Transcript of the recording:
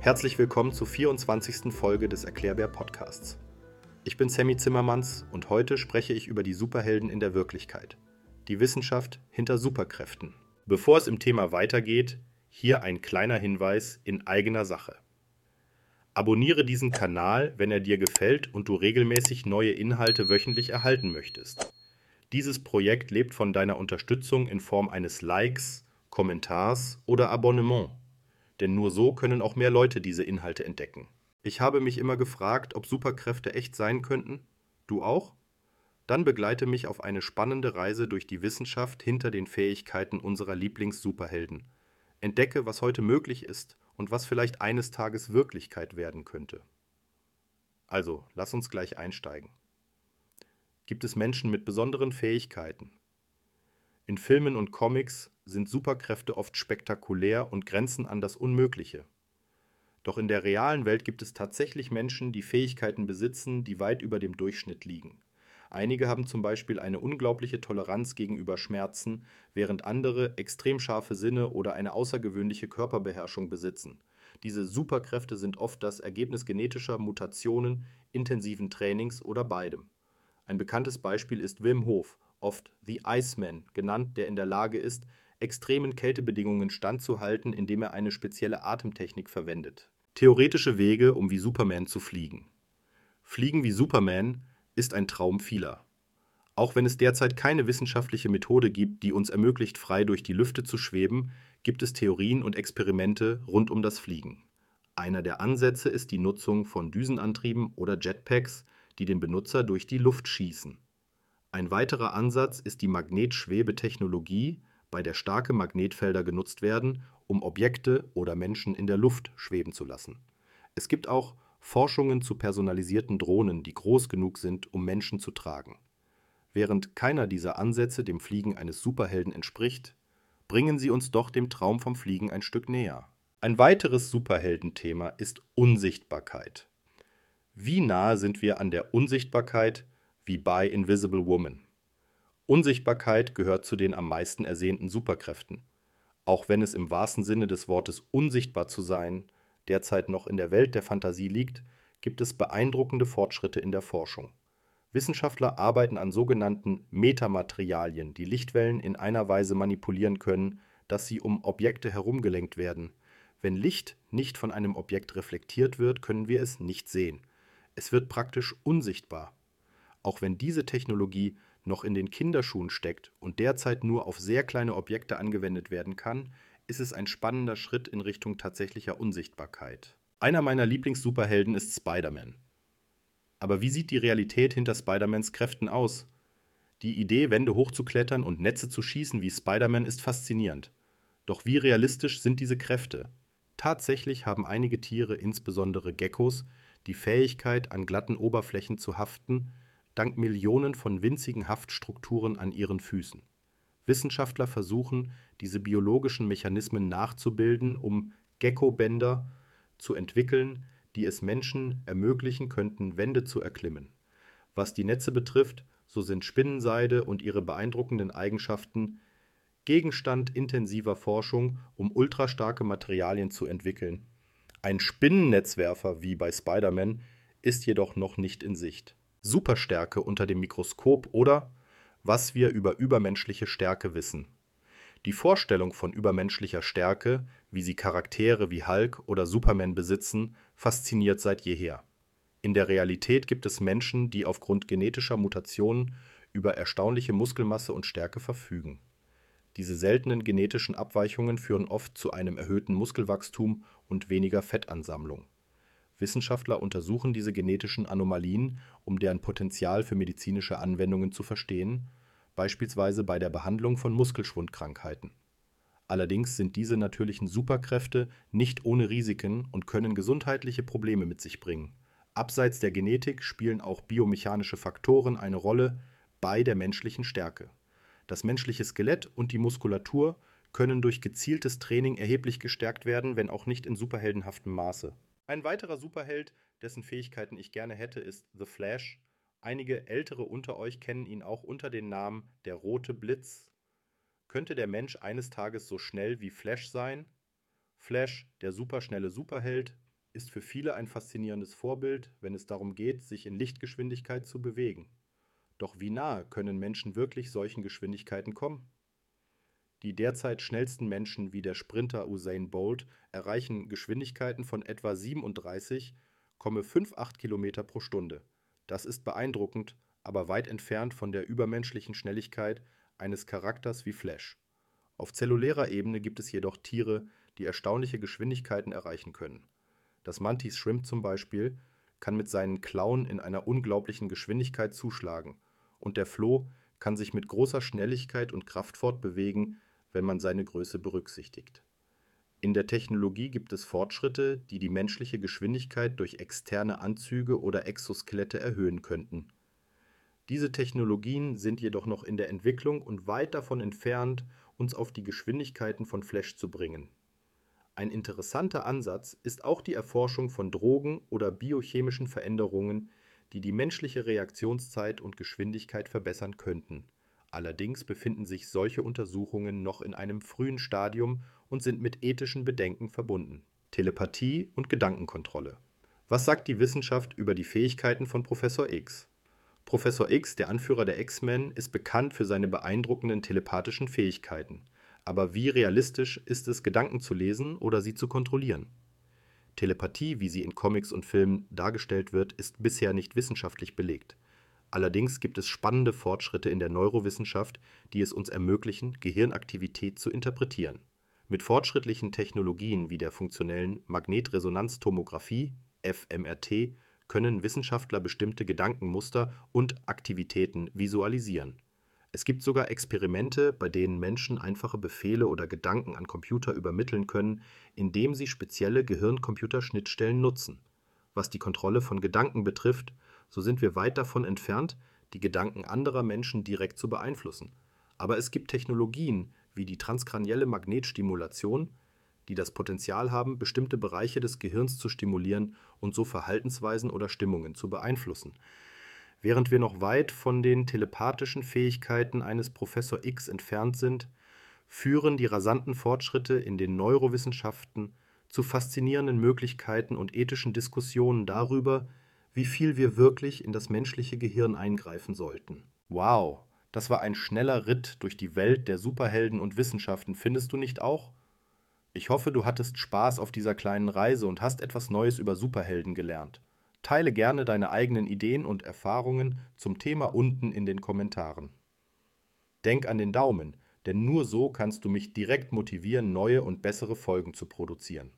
Herzlich willkommen zur 24. Folge des Erklärbär Podcasts. Ich bin Sammy Zimmermanns und heute spreche ich über die Superhelden in der Wirklichkeit. Die Wissenschaft hinter Superkräften. Bevor es im Thema weitergeht, hier ein kleiner Hinweis in eigener Sache. Abonniere diesen Kanal, wenn er dir gefällt und du regelmäßig neue Inhalte wöchentlich erhalten möchtest. Dieses Projekt lebt von deiner Unterstützung in Form eines Likes, Kommentars oder Abonnement. Denn nur so können auch mehr Leute diese Inhalte entdecken. Ich habe mich immer gefragt, ob Superkräfte echt sein könnten. Du auch? Dann begleite mich auf eine spannende Reise durch die Wissenschaft hinter den Fähigkeiten unserer Lieblings-Superhelden. Entdecke, was heute möglich ist und was vielleicht eines Tages Wirklichkeit werden könnte. Also, lass uns gleich einsteigen. Gibt es Menschen mit besonderen Fähigkeiten? In Filmen und Comics sind Superkräfte oft spektakulär und grenzen an das Unmögliche. Doch in der realen Welt gibt es tatsächlich Menschen, die Fähigkeiten besitzen, die weit über dem Durchschnitt liegen. Einige haben zum Beispiel eine unglaubliche Toleranz gegenüber Schmerzen, während andere extrem scharfe Sinne oder eine außergewöhnliche Körperbeherrschung besitzen. Diese Superkräfte sind oft das Ergebnis genetischer Mutationen, intensiven Trainings oder beidem. Ein bekanntes Beispiel ist Wim Hof, oft The Iceman genannt, der in der Lage ist, extremen Kältebedingungen standzuhalten, indem er eine spezielle Atemtechnik verwendet. Theoretische Wege, um wie Superman zu fliegen. Fliegen wie Superman ist ein Traum vieler. Auch wenn es derzeit keine wissenschaftliche Methode gibt, die uns ermöglicht, frei durch die Lüfte zu schweben, gibt es Theorien und Experimente rund um das Fliegen. Einer der Ansätze ist die Nutzung von Düsenantrieben oder Jetpacks, die den Benutzer durch die Luft schießen. Ein weiterer Ansatz ist die Magnetschwebetechnologie, bei der starke Magnetfelder genutzt werden, um Objekte oder Menschen in der Luft schweben zu lassen. Es gibt auch Forschungen zu personalisierten Drohnen, die groß genug sind, um Menschen zu tragen. Während keiner dieser Ansätze dem Fliegen eines Superhelden entspricht, bringen sie uns doch dem Traum vom Fliegen ein Stück näher. Ein weiteres Superheldenthema ist Unsichtbarkeit. Wie nahe sind wir an der Unsichtbarkeit wie bei Invisible Woman? Unsichtbarkeit gehört zu den am meisten ersehnten Superkräften. Auch wenn es im wahrsten Sinne des Wortes unsichtbar zu sein derzeit noch in der Welt der Fantasie liegt, gibt es beeindruckende Fortschritte in der Forschung. Wissenschaftler arbeiten an sogenannten Metamaterialien, die Lichtwellen in einer Weise manipulieren können, dass sie um Objekte herumgelenkt werden. Wenn Licht nicht von einem Objekt reflektiert wird, können wir es nicht sehen. Es wird praktisch unsichtbar. Auch wenn diese Technologie noch in den Kinderschuhen steckt und derzeit nur auf sehr kleine Objekte angewendet werden kann, ist es ein spannender Schritt in Richtung tatsächlicher Unsichtbarkeit. Einer meiner Lieblings-Superhelden ist Spider-Man. Aber wie sieht die Realität hinter Spider-Mans Kräften aus? Die Idee, Wände hochzuklettern und Netze zu schießen wie Spider-Man, ist faszinierend. Doch wie realistisch sind diese Kräfte? Tatsächlich haben einige Tiere, insbesondere Geckos, die Fähigkeit, an glatten Oberflächen zu haften, dank Millionen von winzigen Haftstrukturen an ihren Füßen. Wissenschaftler versuchen, diese biologischen Mechanismen nachzubilden, um Geckobänder zu entwickeln, die es Menschen ermöglichen könnten, Wände zu erklimmen. Was die Netze betrifft, so sind Spinnenseide und ihre beeindruckenden Eigenschaften Gegenstand intensiver Forschung, um ultrastarke Materialien zu entwickeln. Ein Spinnennetzwerfer wie bei Spider-Man ist jedoch noch nicht in Sicht. Superstärke unter dem Mikroskop oder was wir über übermenschliche Stärke wissen. Die Vorstellung von übermenschlicher Stärke, wie sie Charaktere wie Hulk oder Superman besitzen, fasziniert seit jeher. In der Realität gibt es Menschen, die aufgrund genetischer Mutationen über erstaunliche Muskelmasse und Stärke verfügen. Diese seltenen genetischen Abweichungen führen oft zu einem erhöhten Muskelwachstum und weniger Fettansammlung Wissenschaftler untersuchen diese genetischen Anomalien, um deren Potenzial für medizinische Anwendungen zu verstehen, beispielsweise bei der Behandlung von Muskelschwundkrankheiten. Allerdings sind diese natürlichen Superkräfte nicht ohne Risiken und können gesundheitliche Probleme mit sich bringen. Abseits der Genetik spielen auch biomechanische Faktoren eine Rolle bei der menschlichen Stärke. Das menschliche Skelett und die Muskulatur können durch gezieltes Training erheblich gestärkt werden, wenn auch nicht in superheldenhaftem Maße ein weiterer Superheld, dessen Fähigkeiten ich gerne hätte, ist The Flash. Einige ältere unter euch kennen ihn auch unter dem Namen der Rote Blitz. Könnte der Mensch eines Tages so schnell wie Flash sein? Flash, der superschnelle Superheld, ist für viele ein faszinierendes Vorbild, wenn es darum geht, sich in Lichtgeschwindigkeit zu bewegen. Doch wie nahe können Menschen wirklich solchen Geschwindigkeiten kommen? Die derzeit schnellsten Menschen wie der Sprinter Usain Bolt erreichen Geschwindigkeiten von etwa 37,58 km pro Stunde. Das ist beeindruckend, aber weit entfernt von der übermenschlichen Schnelligkeit eines Charakters wie Flash. Auf zellulärer Ebene gibt es jedoch Tiere, die erstaunliche Geschwindigkeiten erreichen können. Das Mantis Shrimp zum Beispiel kann mit seinen Klauen in einer unglaublichen Geschwindigkeit zuschlagen, und der Floh kann sich mit großer Schnelligkeit und Kraft fortbewegen, wenn man seine Größe berücksichtigt. In der Technologie gibt es Fortschritte, die die menschliche Geschwindigkeit durch externe Anzüge oder Exoskelette erhöhen könnten. Diese Technologien sind jedoch noch in der Entwicklung und weit davon entfernt, uns auf die Geschwindigkeiten von Flash zu bringen. Ein interessanter Ansatz ist auch die Erforschung von Drogen oder biochemischen Veränderungen, die die menschliche Reaktionszeit und Geschwindigkeit verbessern könnten Allerdings befinden sich solche Untersuchungen noch in einem frühen Stadium und sind mit ethischen Bedenken verbunden. Telepathie und Gedankenkontrolle. Was sagt die Wissenschaft über die Fähigkeiten von Professor X? Professor X, der Anführer der X-Men, ist bekannt für seine beeindruckenden telepathischen Fähigkeiten. Aber wie realistisch ist es, Gedanken zu lesen oder sie zu kontrollieren? Telepathie, wie sie in Comics und Filmen dargestellt wird, ist bisher nicht wissenschaftlich belegt. Allerdings gibt es spannende Fortschritte in der Neurowissenschaft, die es uns ermöglichen, Gehirnaktivität zu interpretieren. Mit fortschrittlichen Technologien wie der funktionellen Magnetresonanztomographie (fMRT) können Wissenschaftler bestimmte Gedankenmuster und Aktivitäten visualisieren. Es gibt sogar Experimente, bei denen Menschen einfache Befehle oder Gedanken an Computer übermitteln können, indem sie spezielle Gehirn-Computer-Schnittstellen nutzen. Was die Kontrolle von Gedanken betrifft so sind wir weit davon entfernt, die Gedanken anderer Menschen direkt zu beeinflussen. Aber es gibt Technologien wie die transkranielle Magnetstimulation, die das Potenzial haben, bestimmte Bereiche des Gehirns zu stimulieren und so Verhaltensweisen oder Stimmungen zu beeinflussen. Während wir noch weit von den telepathischen Fähigkeiten eines Professor X entfernt sind, führen die rasanten Fortschritte in den Neurowissenschaften zu faszinierenden Möglichkeiten und ethischen Diskussionen darüber, wie viel wir wirklich in das menschliche Gehirn eingreifen sollten. Wow, das war ein schneller Ritt durch die Welt der Superhelden und Wissenschaften, findest du nicht auch? Ich hoffe, du hattest Spaß auf dieser kleinen Reise und hast etwas Neues über Superhelden gelernt. Teile gerne deine eigenen Ideen und Erfahrungen zum Thema unten in den Kommentaren. Denk an den Daumen, denn nur so kannst du mich direkt motivieren, neue und bessere Folgen zu produzieren.